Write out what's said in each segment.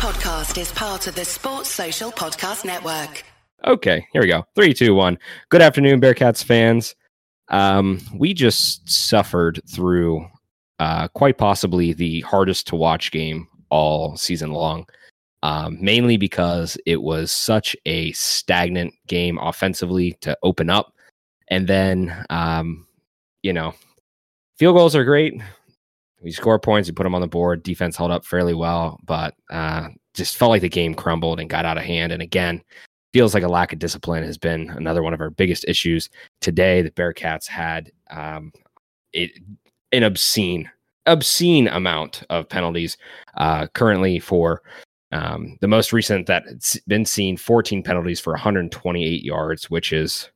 podcast is part of the Sports Social Podcast Network. Okay, here we go. Three, two, one. Good afternoon, Bearcats fans. Um, we just suffered through uh, quite possibly the hardest to watch game all season long, um, mainly because it was such a stagnant game offensively to open up. And then, um, you know, field goals are great. We score points, we put them on the board. Defense held up fairly well, but uh, just felt like the game crumbled and got out of hand. And again, feels like a lack of discipline has been another one of our biggest issues today. The Bearcats had um, it, an obscene, obscene amount of penalties uh, currently for um, the most recent that's been seen 14 penalties for 128 yards, which is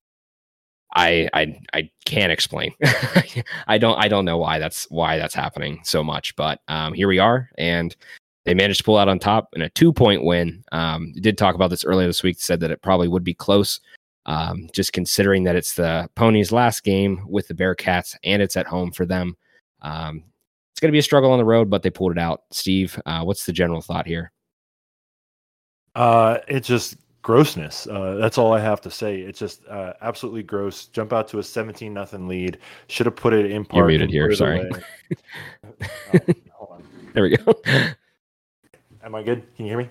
I I I can't explain. I don't I don't know why that's why that's happening so much, but um, here we are, and they managed to pull out on top in a two point win. Um, did talk about this earlier this week. Said that it probably would be close, um, just considering that it's the Ponies' last game with the Bearcats and it's at home for them. Um, it's going to be a struggle on the road, but they pulled it out. Steve, uh, what's the general thought here? Uh, it just grossness. Uh, that's all I have to say. It's just uh, absolutely gross. Jump out to a 17 nothing lead. Should have put it in park. You're muted here. Sorry. oh, there we go. Am I good? Can you hear me?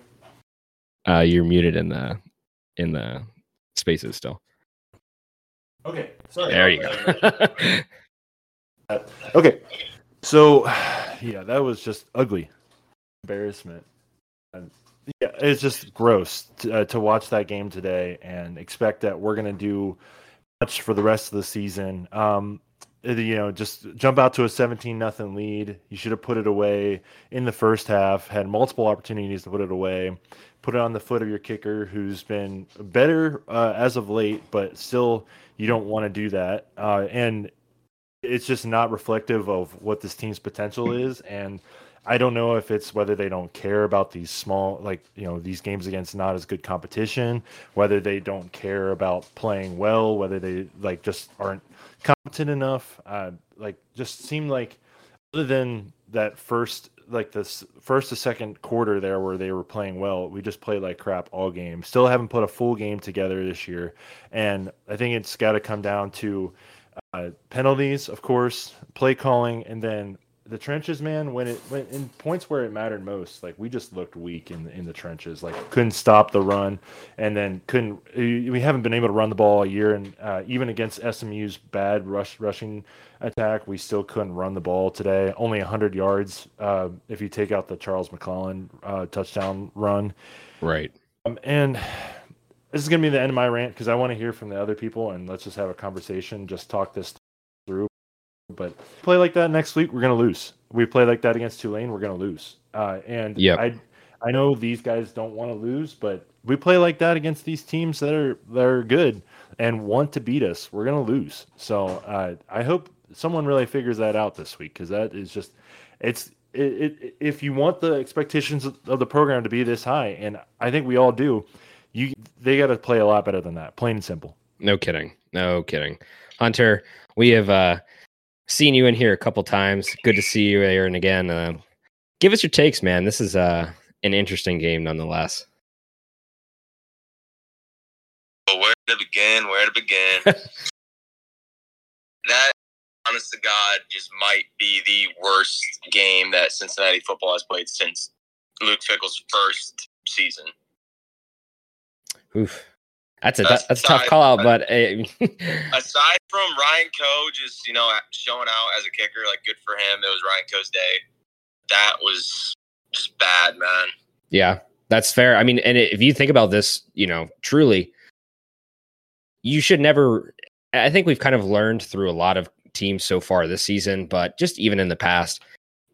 Uh, you're muted in the in the spaces still. Okay. Sorry. There you go. Uh, okay. So, yeah, that was just ugly embarrassment. And yeah, it's just gross to, uh, to watch that game today and expect that we're going to do much for the rest of the season. Um, you know, just jump out to a 17 nothing lead. You should have put it away in the first half, had multiple opportunities to put it away, put it on the foot of your kicker, who's been better uh, as of late, but still, you don't want to do that. Uh, and it's just not reflective of what this team's potential is. And I don't know if it's whether they don't care about these small, like, you know, these games against not as good competition, whether they don't care about playing well, whether they, like, just aren't competent enough. Uh, like, just seemed like, other than that first, like, this first to second quarter there where they were playing well, we just played like crap all game. Still haven't put a full game together this year. And I think it's got to come down to, uh, penalties, of course, play calling, and then the trenches, man, when it went in points where it mattered most, like we just looked weak in in the trenches. Like couldn't stop the run, and then couldn't. We haven't been able to run the ball a year, and uh, even against SMU's bad rush rushing attack, we still couldn't run the ball today. Only 100 yards uh, if you take out the Charles McClelland uh, touchdown run. Right. Um, and this is gonna be the end of my rant because I want to hear from the other people, and let's just have a conversation. Just talk this. But play like that next week, we're gonna lose. We play like that against Tulane, we're gonna lose. Uh, and Yep. I I know these guys don't want to lose, but we play like that against these teams that are that are good and want to beat us. We're gonna lose. So uh, I hope someone really figures that out this week because that is just it's it, it, if you want the expectations of of the program to be this high, and I think we all do, you they got to play a lot better than that. Plain and simple. No kidding. No kidding. Hunter, we have uh seen you in here a couple times. Good to see you, Aaron, again. Uh, give us your takes, man. This is uh an interesting game nonetheless. But where to begin? Where to begin? that, honest to God, just might be the worst game that Cincinnati football has played since Luke Fickell's first season. Oof. That's a That's that's a tough call out, but uh, Aside from Ryan Coe just, you know, showing out as a kicker, like good for him. It was Ryan Coe's day. That was just bad, man. yeah, that's fair. I mean, and if you think about this, you know, truly, you should never. I think we've kind of learned through a lot of teams so far this season, but just even in the past,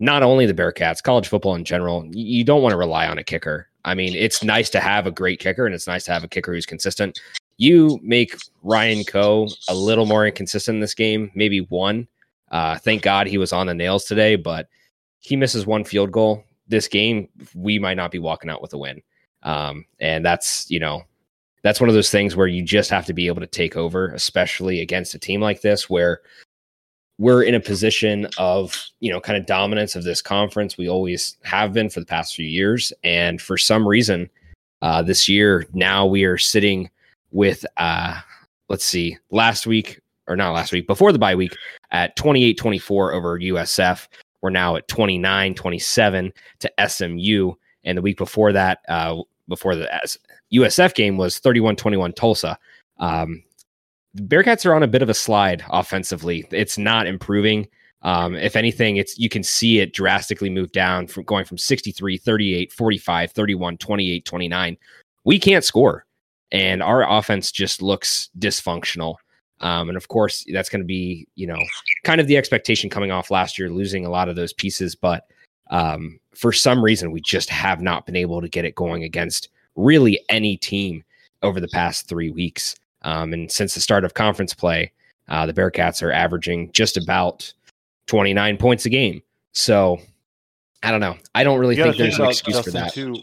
not only the Bearcats, college football in general, you don't want to rely on a kicker. I mean, it's nice to have a great kicker and it's nice to have a kicker who's consistent. You make Ryan Coe a little more inconsistent in this game, maybe one. Uh, thank God he was on the nails today, but he misses one field goal. This game, we might not be walking out with a win. Um, and that's, you know, that's one of those things where you just have to be able to take over, especially against a team like this, where we're in a position of you know kind of dominance of this conference. We always have been for the past few years, and for some reason, uh, this year now we are sitting with uh, let's see, last week or not last week before the bye week at 28-24 over USF. We're now at 29-27 to SMU, and the week before that, uh, before the USF game was 31-21 Tulsa. Um, Bearcats are on a bit of a slide offensively. It's not improving. Um, if anything, it's you can see it drastically move down from going from 63, 38, 45, 31, 28, 29. We can't score. And our offense just looks dysfunctional. Um, and of course, that's going to be, you know, kind of the expectation coming off last year, losing a lot of those pieces. But um, for some reason, we just have not been able to get it going against really any team over the past three weeks. Um, and since the start of conference play, uh, the Bearcats are averaging just about 29 points a game. So I don't know. I don't really think there's an excuse Justin, for that. Too,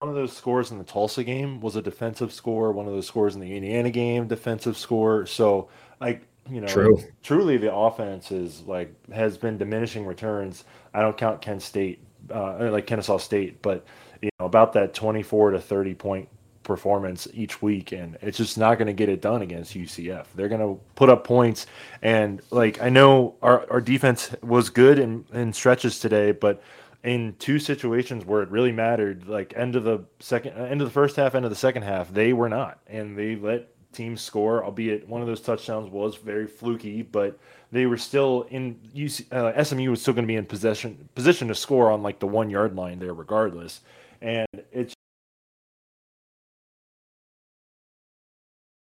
one of those scores in the Tulsa game was a defensive score. One of those scores in the Indiana game, defensive score. So, like, you know, True. truly the offense is like has been diminishing returns. I don't count Kent State, uh, like Kennesaw State, but you know about that 24 to 30 point performance each week and it's just not going to get it done against UCF. They're going to put up points and like I know our our defense was good in in stretches today, but in two situations where it really mattered, like end of the second end of the first half, end of the second half, they were not and they let teams score, albeit one of those touchdowns was very fluky, but they were still in UC, uh, SMU was still going to be in possession position to score on like the 1 yard line there regardless. And it's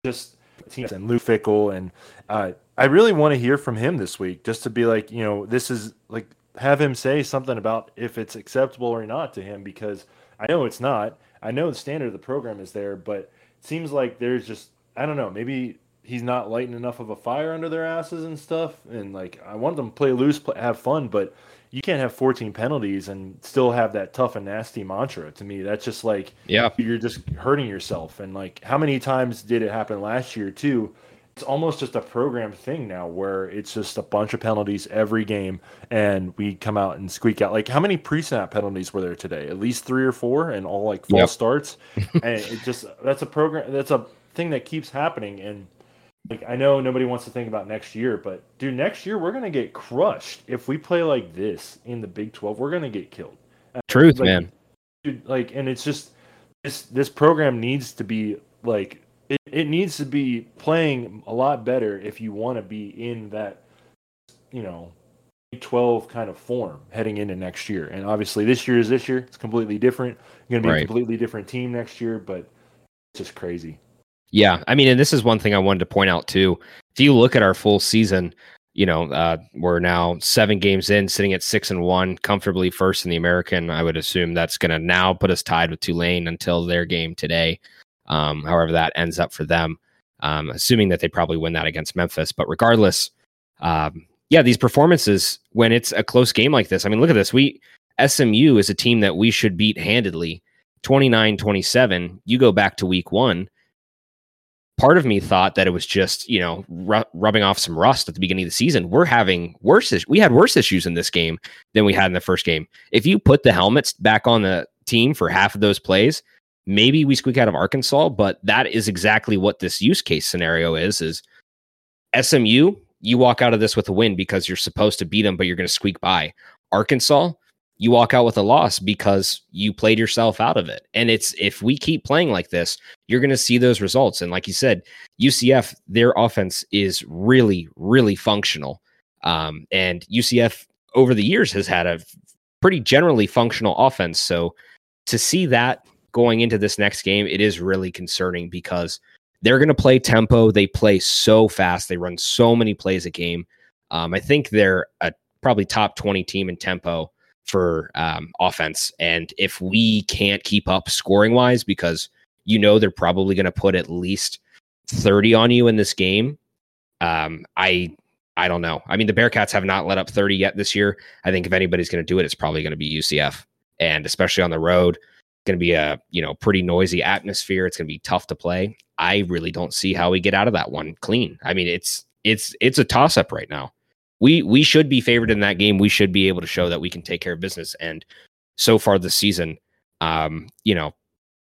just and Lou Fickell and uh, I really want to hear from him this week just to be like, you know, this is like have him say something about if it's acceptable or not to him because I know it's not. I know the standard of the program is there, but it seems like there's just I don't know, maybe he's not lighting enough of a fire under their asses and stuff and like I want them to play loose, play, have fun, but you can't have 14 penalties and still have that tough and nasty mantra. To me that's just like yeah. you're just hurting yourself. And like how many times did it happen last year too? It's almost just a program thing now where it's just a bunch of penalties every game and we come out and squeak out. Like how many pre-snap penalties were there today? At least three or four and all like false yep. starts? And it just that's a program that's a thing that keeps happening. And like I know nobody wants to think about next year, but dude, next year we're gonna get crushed if we play like this in the Big Twelve. We're gonna get killed. Uh, Truth, like, man. Dude, like, and it's just this this program needs to be like it, it needs to be playing a lot better if you want to be in that you know Big 12 kind of form heading into next year. And obviously this year is this year. It's completely different. To be right. a completely different team next year, but it's just crazy. Yeah, I mean, and this is one thing I wanted to point out too. If you look at our full season, you know, uh, we're now seven games in, sitting at six and one, comfortably first in the American. I would assume that's going to now put us tied with Tulane until their game today. Um, however, that ends up for them, um, assuming that they probably win that against Memphis. But regardless, um, yeah, these performances when it's a close game like this. I mean, look at this. We SMU is a team that we should beat handedly. 29 27. You go back to week one part of me thought that it was just you know ru- rubbing off some rust at the beginning of the season. We're having worse. Is- we had worse issues in this game than we had in the first game. If you put the helmets back on the team for half of those plays, maybe we squeak out of Arkansas. But that is exactly what this use case scenario is. Is SMU? You walk out of this with a win because you're supposed to beat them, but you're going to squeak by. Arkansas, you walk out with a loss because you played yourself out of it. And it's if we keep playing like this, you're going to see those results. And like you said, UCF, their offense is really, really functional. Um, and UCF over the years has had a pretty generally functional offense. So to see that going into this next game, it is really concerning because they're going to play tempo. They play so fast. They run so many plays a game. Um, I think they're a probably top 20 team in tempo for um, offense. And if we can't keep up scoring wise, because you know they're probably going to put at least 30 on you in this game, um, I I don't know. I mean, the Bearcats have not let up 30 yet this year. I think if anybody's going to do it, it's probably going to be UCF, and especially on the road, it's going to be a you know pretty noisy atmosphere. It's going to be tough to play. I really don't see how we get out of that one clean. I mean, it's it's it's a toss up right now. We we should be favored in that game. We should be able to show that we can take care of business. And so far this season, um, you know,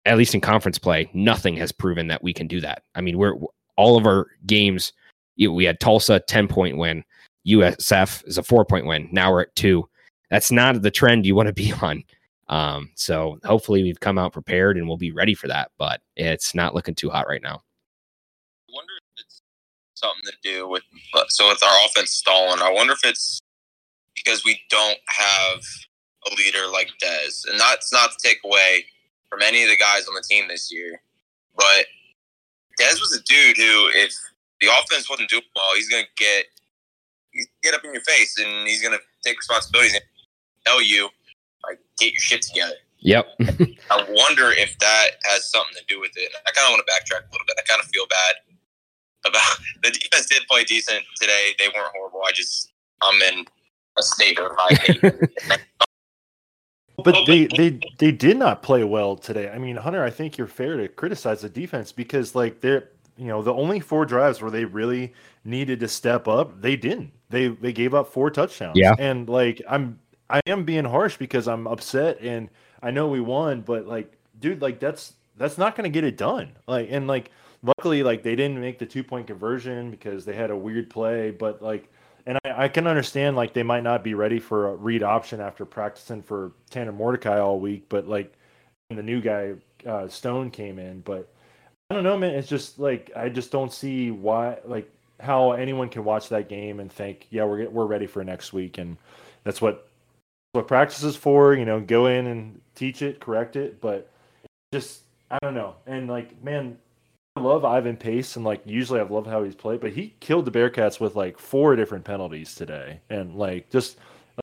at least in conference play, nothing has proven that we can do that. I mean, we're all of our games. You we had Tulsa ten point win, USF is a four point win. Now we're at two. That's not the trend you want to be on. Um, so hopefully we've come out prepared and we'll be ready for that. But it's not looking too hot right now. Something to do with so with our offense stalling. I wonder if it's because we don't have a leader like Dez, and that's not to take away from any of the guys on the team this year, but Dez was a dude who, if the offense wasn't doing well, he's gonna get he's get up in your face and he's gonna take responsibilities and tell you like get your shit together. Yep. I wonder if that has something to do with it. I kind of want to backtrack a little bit. I kind of feel bad about the defense did play decent today. They weren't horrible. I just I'm in a state of high But they, they they did not play well today. I mean, Hunter, I think you're fair to criticize the defense because like they're you know the only four drives where they really needed to step up, they didn't. They they gave up four touchdowns. Yeah. And like I'm I am being harsh because I'm upset and I know we won, but like dude, like that's that's not gonna get it done. Like and like luckily like they didn't make the two point conversion because they had a weird play, but like and I, I, can understand like they might not be ready for a read option after practicing for Tanner Mordecai all week, but like the new guy uh, Stone came in, but I don't know, man. It's just like I just don't see why like how anyone can watch that game and think, yeah, we're we're ready for next week, and that's what what practice is for. You know, go in and teach it, correct it, but just I don't know. And like, man, love Ivan Pace, and like usually I've loved how he's played, but he killed the Bearcats with like four different penalties today, and like just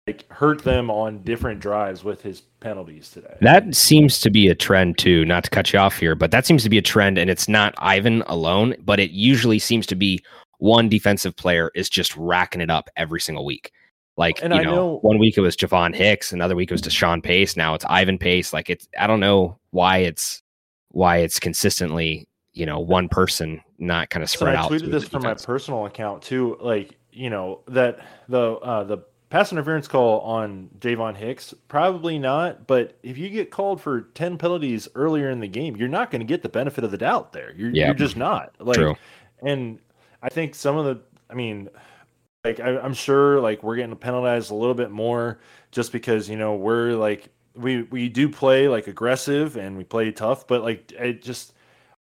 like hurt them on different drives with his penalties today. That seems to be a trend too. Not to cut you off here, but that seems to be a trend, and it's not Ivan alone, but it usually seems to be one defensive player is just racking it up every single week. Like And you know, know- one week it was Javon Hicks, another week it was Deshawn Pace. Now it's Ivan Pace. Like it's I don't know why it's why it's consistently you know one person not kind of So spread I out. I tweeted this from my personal account too. Like you know that the uh, the pass interference call on Javon Hicks probably not. But if you get called for ten penalties earlier in the game, you're not going to get the benefit of the doubt there. You're Yeah. you're just not. Like, True. and I think some of the, I mean, like I, I'm sure like we're getting penalized a little bit more just because you know we're like we we do play like aggressive and we play tough, but like it just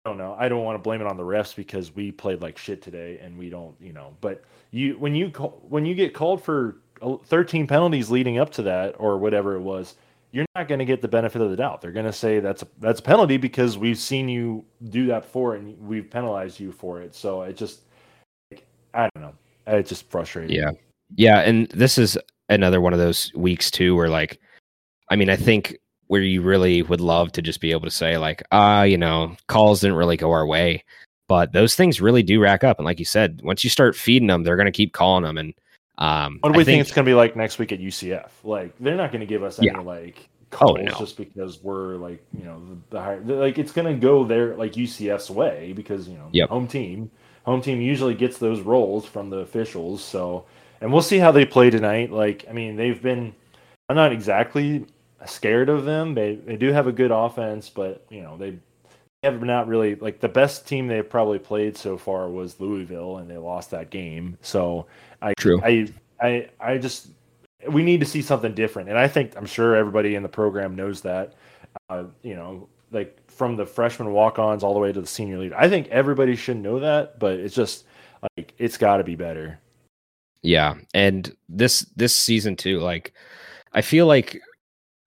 don't know. I don't want to blame it on the refs because we played like shit today and we don't, you know. But you when you when you get called for uh, 13 penalties leading up to that or whatever it was, you're not going to get the benefit of the doubt. They're going to say that's a, that's a penalty because we've seen you do that before and we've penalized you for it. So it just like, I don't know. It's just frustrating. Yeah. Yeah. And this is another one of those weeks too where like I mean, I think where you really would love to just be able to say, like, ah, you know, calls didn't really go our way. But those things really do rack up. And like you said, once you start feeding them, they're gonna keep calling them. And um What do we think, it's going to be like next week at UCF? Like they're not going to give us any Yeah. like Oh, calls no. just because we're like you know the, the higher like it's going to go there like UCF's way because you know Yep. home team home team usually gets those roles from the officials. So and we'll see how they play tonight. Like I mean they've been I'm not exactly scared of them. They they do have a good offense, but you know they have not really like the best team they've probably played so far was Louisville, and they lost that game. So I True. I I I just we need to see something different, and I think I'm sure everybody in the program knows that. Uh, you know, like from the freshman walk-ons all the way to the senior leader. I think everybody should know that, but it's just like it's got to be better. Yeah, and this this season too, like I feel like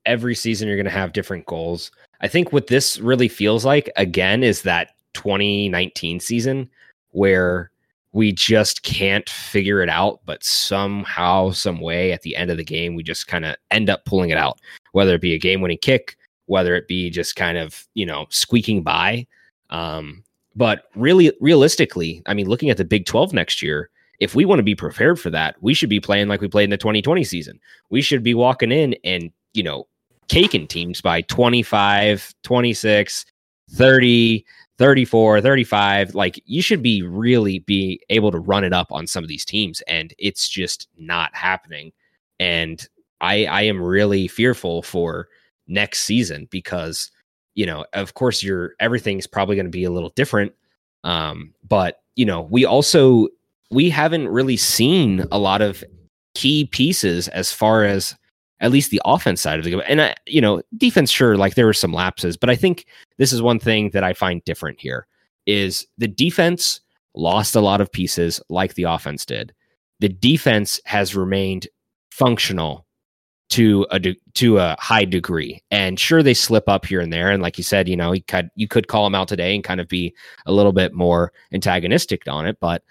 every season you're going to have different goals. I think what this really feels like again is that 2019 season where we just can't figure it out, but somehow, some way, at the end of the game, we just kind of end up pulling it out. Whether it be a game-winning kick, whether it be just kind of you know squeaking by. Um, but really, realistically, I mean, looking at the Big 12 next year, if we want to be prepared for that, we should be playing like we played in the 2020 season. We should be walking in and, you know, caking teams by 25, 26, 30, 34, 35. Like you should be really be able to run it up on some of these teams, and it's just not happening. And I I am really fearful for next season because you know, of course, your everything's probably going to be a little different. Um, but you know, we also we haven't really seen a lot of key pieces as far as at least the offense side of the game. And I, you know, defense, sure, like there were some lapses, but I think this is one thing that I find different here is the defense lost a lot of pieces like the offense did. The defense has remained functional to a de- to a high degree. And sure, they slip up here and there. And like you said, you know, you could you could call them out today and kind of be a little bit more antagonistic on it, but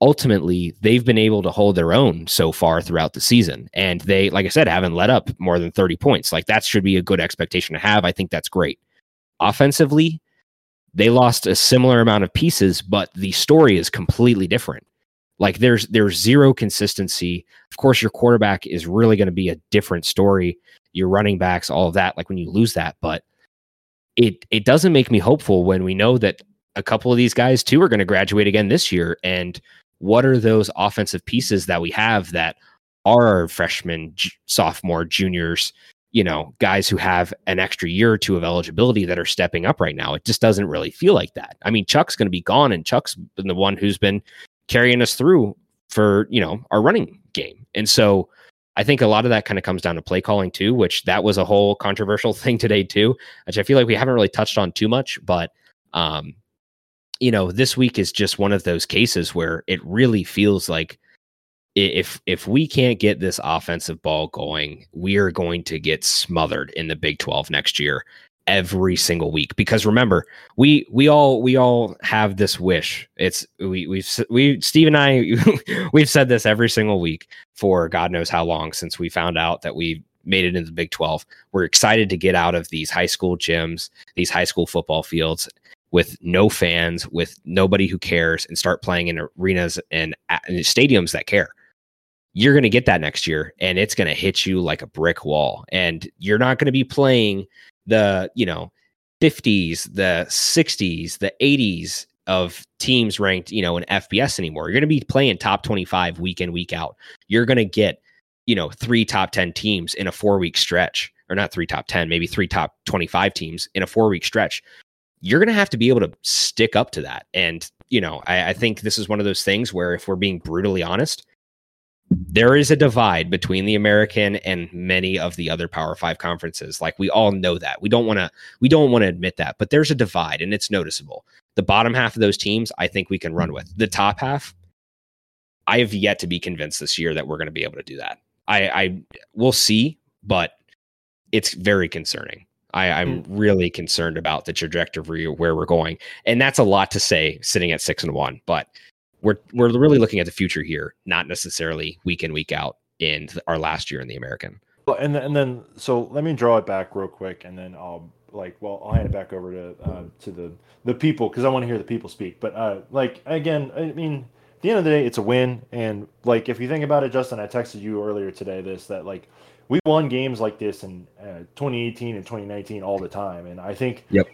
ultimately they've been able to hold their own so far throughout the season. And they, like I said, haven't let up more than 30 points. Like that should be a good expectation to have. I think that's great. Offensively, they lost a similar amount of pieces, but the story is completely different. Like there's there's zero consistency. Of course, your quarterback is really going to be a different story. Your running backs, all of that. Like when you lose that, but it it doesn't make me hopeful when we know that a couple of these guys too are going to graduate again this year, and what are those offensive pieces that we have that are freshmen, j- sophomore, juniors, you know, guys who have an extra year or two of eligibility that are stepping up right now. It just doesn't really feel like that. I mean, Chuck's going to be gone, and Chuck's been the one who's been carrying us through for, you know, our running game. And so I think a lot of that kind of comes down to play calling too, which that was a whole controversial thing today too, which I feel like we haven't really touched on too much, but um, you know, this week is just one of those cases where it really feels like if if we can't get this offensive ball going, we are going to get smothered in the Big 12 next year every single week. Because remember we we all we all have this wish. It's we we've we steve and i we've said this every single week for god knows how long since we found out that we made it into the big 12 we're excited to get out of these high school gyms these high school football fields with no fans with nobody who cares and start playing in arenas and, and stadiums that care. You're going to get that next year and it's going to hit you like a brick wall. And you're not going to be playing the you know 50s the 60s the 80s of teams ranked you know in fbs anymore. You're going to be playing top 25 week in week out. You're going to get you know three top 10 teams in a four week stretch or not three top 10 maybe three top 25 teams in a four week stretch you're going to have to be able to stick up to that and you know I, I think this is one of those things where if we're being brutally honest there is a divide between the American and many of the other Power 5 conferences. Like we all know that. We don't want to we don't want to admit that, but there's a divide and it's noticeable. The bottom half of those teams, I think we can run with. The top half, I have yet to be convinced this year that we're going to be able to do that. I I will see, but it's very concerning. I, I'm hmm. really concerned about the trajectory where we're going. And that's a lot to say sitting at six and one, but we're we're really looking at the future here, not necessarily week in week out in our last year in the American. Well, and then, and then so let me draw it back real quick, and then I'll like well I'll hand it back over to uh, to the the people because I want to hear the people speak. But uh, like again, I mean, at the end of the day, it's a win, and like if you think about it, Justin, I texted you earlier today this that like we won games like this in uh, 2018 and 2019 all the time, and I think yep.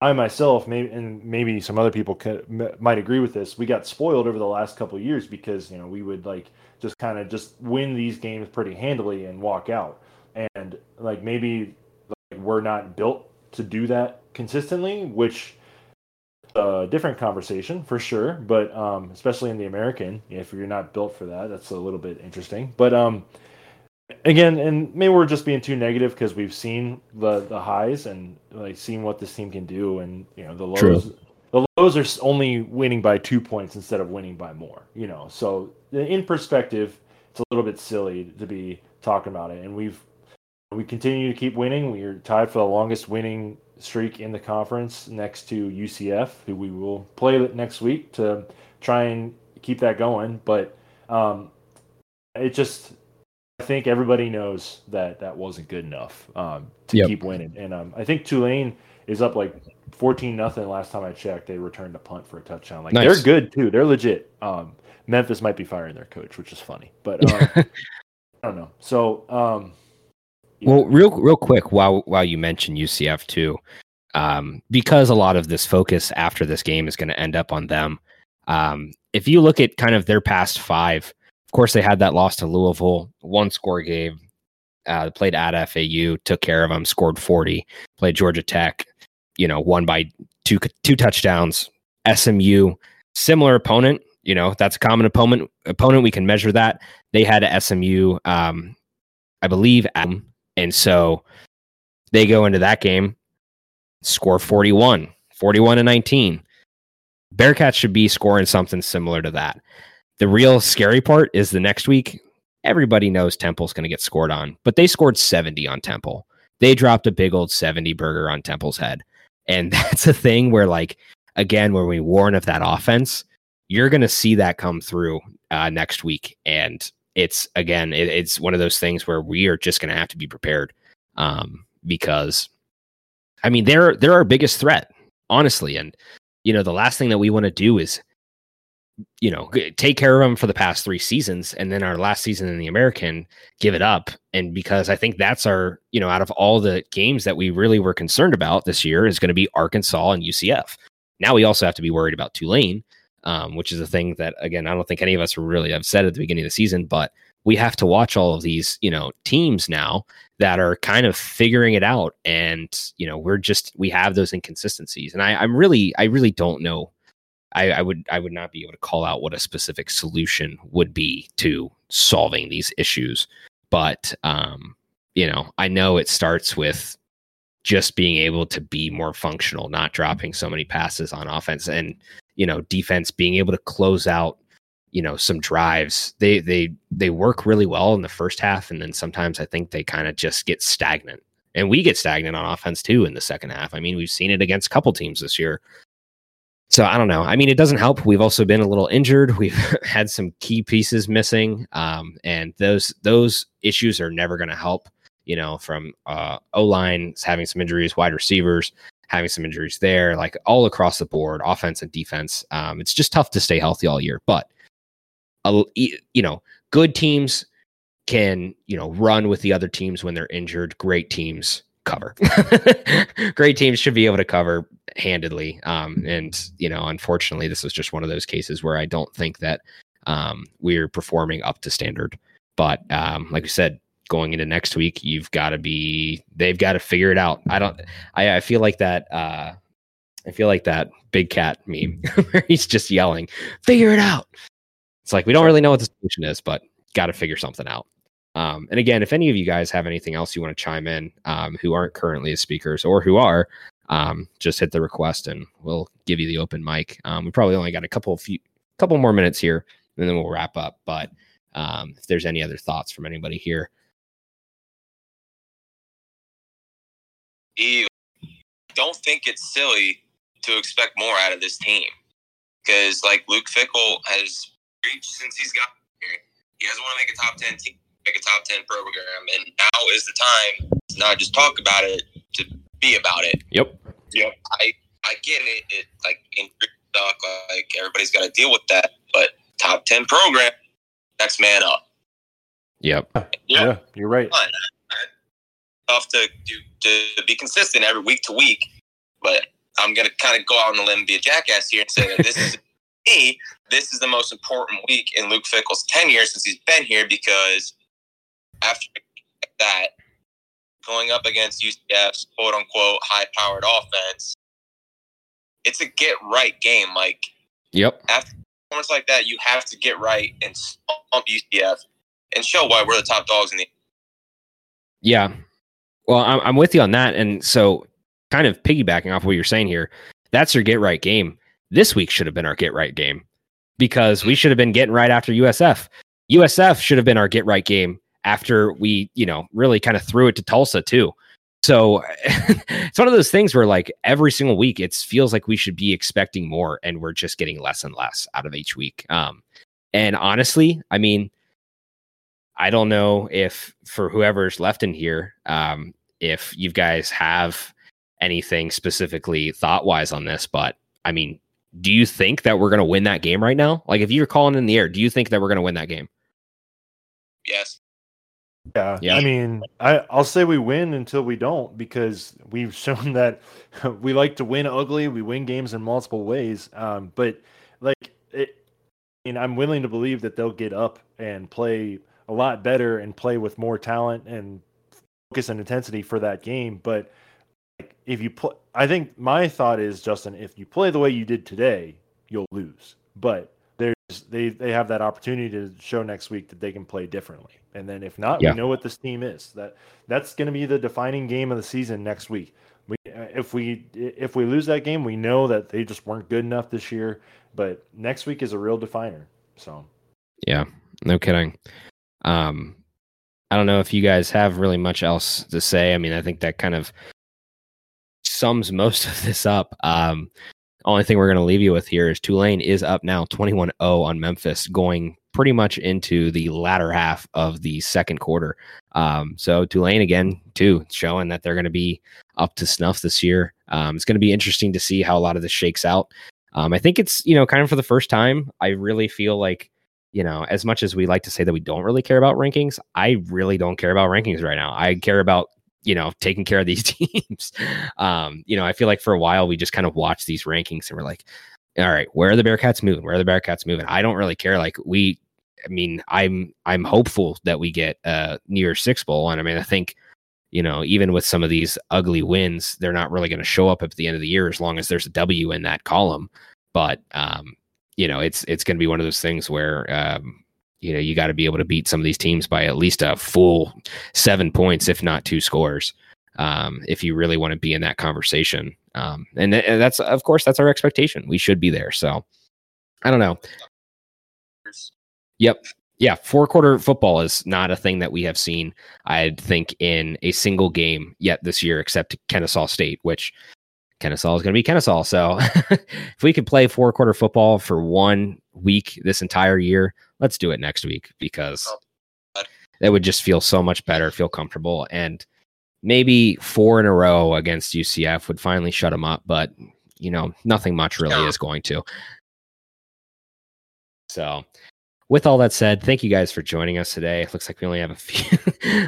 I myself, maybe and maybe some other people could, m- might agree with this. We got spoiled over the last couple years because you know we would like just kind of just win these games pretty handily and walk out, and like maybe like, we're not built to do that consistently, which a different conversation for sure. But um, especially in the American, if you're not built for that, that's a little bit interesting. But um, again, and maybe we're just being too negative because we've seen the the highs and like seen what this team can do, and you know the lows. True. The lows are only winning by two points instead of winning by more. You know, so in perspective, it's a little bit silly to be talking about it. And we've we continue to keep winning. We are tied for the longest winning streak in the conference next to UCF, who we will play next week to try and keep that going. But um, it just I think everybody knows that that wasn't good enough um, to yep. keep winning. And um, I think Tulane is up like 14 nothing last time I checked. They returned a punt for a touchdown. Like nice. they're good too. They're legit. Um, Memphis might be firing their coach, which is funny, but um, I don't know. So, um, yeah. well, real real quick, while while you mentioned UCF too, um, because a lot of this focus after this game is going to end up on them. Um, if you look at kind of their past five, of course, they had that loss to Louisville, one score game. Uh, played at FAU, took care of them, scored 40. Played Georgia Tech, you know, won by two two touchdowns. SMU, similar opponent. You know, that's a common opponent. Opponent, we can measure that. They had a SMU, um, I believe, and so they go into that game, score 41, 41 and 19. Bearcats should be scoring something similar to that. The real scary part is the next week, everybody knows Temple's going to get scored on, but they scored 70 on Temple. They dropped a big old 70 burger on Temple's head. And that's a thing where, like, again, when we warn of that offense, you're going to see that come through uh, next week. And it's, again, it, it's one of those things where we are just going to have to be prepared um, because, I mean, they're, they're our biggest threat, honestly. And you know, the last thing that we want to do is, you know, take care of them for the past three seasons and then our last season in the American, give it up. And because I think that's our, you know, out of all the games that we really were concerned about this year is going to be Arkansas and UCF. Now we also have to be worried about Tulane, um, which is a thing that, again, I don't think any of us really have said at the beginning of the season, but we have to watch all of these, you know, teams now that are kind of figuring it out. And, you know, we're just, we have those inconsistencies. And I, I'm really, I really don't know. I, I would, I would not be able to call out what a specific solution would be to solving these issues. But, um, you know, I know it starts with just being able to be more functional, not dropping so many passes on offense and, you know, defense being able to close out you know some drives. They they they work really well in the first half and then sometimes i think they kind of just get stagnant. And we get stagnant on offense too in the second half. I mean we've seen it against a couple teams this year so i don't know. I mean it doesn't help. We've also been a little injured. We've had some key pieces missing um, and those those issues are never going to help you know from uh, o line having some injuries wide receivers having some injuries there like all across the board offense and defense. Um, it's just tough to stay healthy all year but you know, good teams can, you know, run with the other teams when they're injured. Great teams cover. Great teams should be able to cover handedly. Um, and, you know, unfortunately, this was just one of those cases where I don't think that um, we're performing up to standard. But um, like we said, going into next week, you've got to be, they've got to figure it out. I don't, I, I feel like that, uh, I feel like that big cat meme where he's just yelling, figure it out. It's like we don't really know what the solution is, but got to figure something out. Um, and again, if any of you guys have anything else you want to chime in, um, who aren't currently as speakers or who are, um, just hit the request and we'll give you the open mic. Um, we probably only got a couple few, couple more minutes here, and then we'll wrap up. But um, if there's any other thoughts from anybody here, Eve, don't think it's silly to expect more out of this team because, like Luke Fickell has reached since he's got here. He doesn't want to make a top 10 team, make a top 10 program. And now is the time to not just talk about it, to be about it. Yep. Yep. I, I get it. It like in stuck, like everybody's got to deal with that. But top 10 program, next man up. Yep. Yeah, yeah you're right. Tough to do to be consistent every week to week, but I'm gonna kind of go out on the limb and be a jackass here and say that this is me, this is the most important week in Luke Fickell's tenure since he's been here because after that, going up against UCF's quote unquote high powered offense, it's a get right game. Like, yep. After performance like that, you have to get right and stomp UCF and show why we're the top dogs in the. Yeah. Well, I'm, I'm with you on that. And so, kind of piggybacking off what you're saying here, that's your get right game this week should have been our get right game because we mm-hmm. should have been getting right after USF. USF should have been our get right game after we, you know, really kind of threw it to Tulsa too. So it's one of those things where like every single week it feels like we should be expecting more and we're just getting less and less out of each week. Um, and honestly, I mean, I don't know if for whoever's left in here, um, if you guys have anything specifically thought wise on this, but I mean, do you think that we're going to win that game right now? Like, if you're calling in the air, do you think that we're going to win that game? Yes. Yeah, Yeah. I mean, I, I'll say we win until we don't because we've shown that we like to win ugly. We win games in multiple ways. Um, but like, it, I mean, I'm willing to believe that they'll get up and play a lot better and play with more talent and focus and intensity for that game. But like, if you play, I think my thought is Justin, if you play the way you did today, you'll lose. But there's they they have that opportunity to show next week that they can play differently. And then if not, Yeah. we know what this team is. That that's going to be the defining game of the season next week. We uh, if we if we lose that game, we know that they just weren't good enough this year. But next week is a real definer. So Yeah, no kidding. Um, I don't know if you guys have really much else to say. I mean, I think that kind of sums most of this up. Um, only thing we're going to leave you with here is Tulane is up now 21 0 on Memphis, going pretty much into the latter half of the second quarter. Um, so Tulane again, too, showing that they're going to be up to snuff this year. Um, it's going to be interesting to see how a lot of this shakes out. Um, I think it's, you know, kind of for the first time, I really feel like you know, as much as we like to say that we don't really care about rankings, I really don't care about rankings right now. I care about, you know, taking care of these teams. um, you know, I feel like for a while we just kind of watched these rankings and we're like, all right, where are the Bearcats moving? Where are the Bearcats moving? I don't really care. Like we, I mean, I'm I'm hopeful that we get uh New Year's Six bowl, and I mean, I think you know, even with some of these ugly wins, they're not really going to show up at the end of the year as long as there's a W in that column. But um, you know, it's it's going to be one of those things where um, you know you got to be able to beat some of these teams by at least a full seven points, if not two scores, um, if you really want to be in that conversation. Um, and, th- and that's of course that's our expectation. We should be there. So I don't know. Yep. Yeah, four quarter football is not a thing that we have seen, I think, in a single game yet this year, except Kennesaw State, which Kennesaw is going to be Kennesaw. So if we could play four quarter football for one week this entire year, let's do it next week because that would just feel so much better, feel comfortable. And maybe four in a row against UCF would finally shut them up. But, you know, nothing much really is going to. So, with all that said, thank you guys for joining us today. It looks like we only have a few,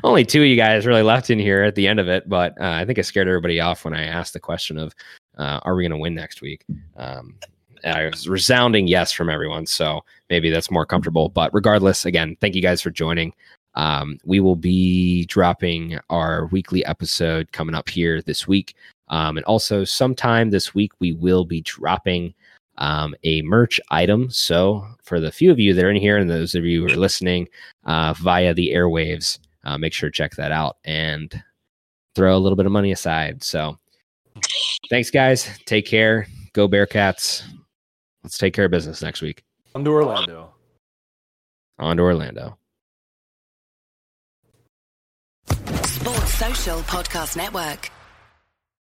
only two of you guys really left in here at the end of it. But uh, I think I scared everybody off when I asked the question of, uh, "Are we going to win next week?" Um, it was resounding yes from everyone, so maybe that's more comfortable. But regardless, again, thank you guys for joining. Um, we will be dropping our weekly episode coming up here this week, um, and also sometime this week we will be dropping um, a merch item. So, for the few of you that are in here and those of you who are listening uh, via the airwaves, uh, make sure to check that out and throw a little bit of money aside. So, thanks, guys. Take care. Go Bearcats. Let's take care of business next week. On to Orlando. On to Orlando. Sports Social Podcast Network.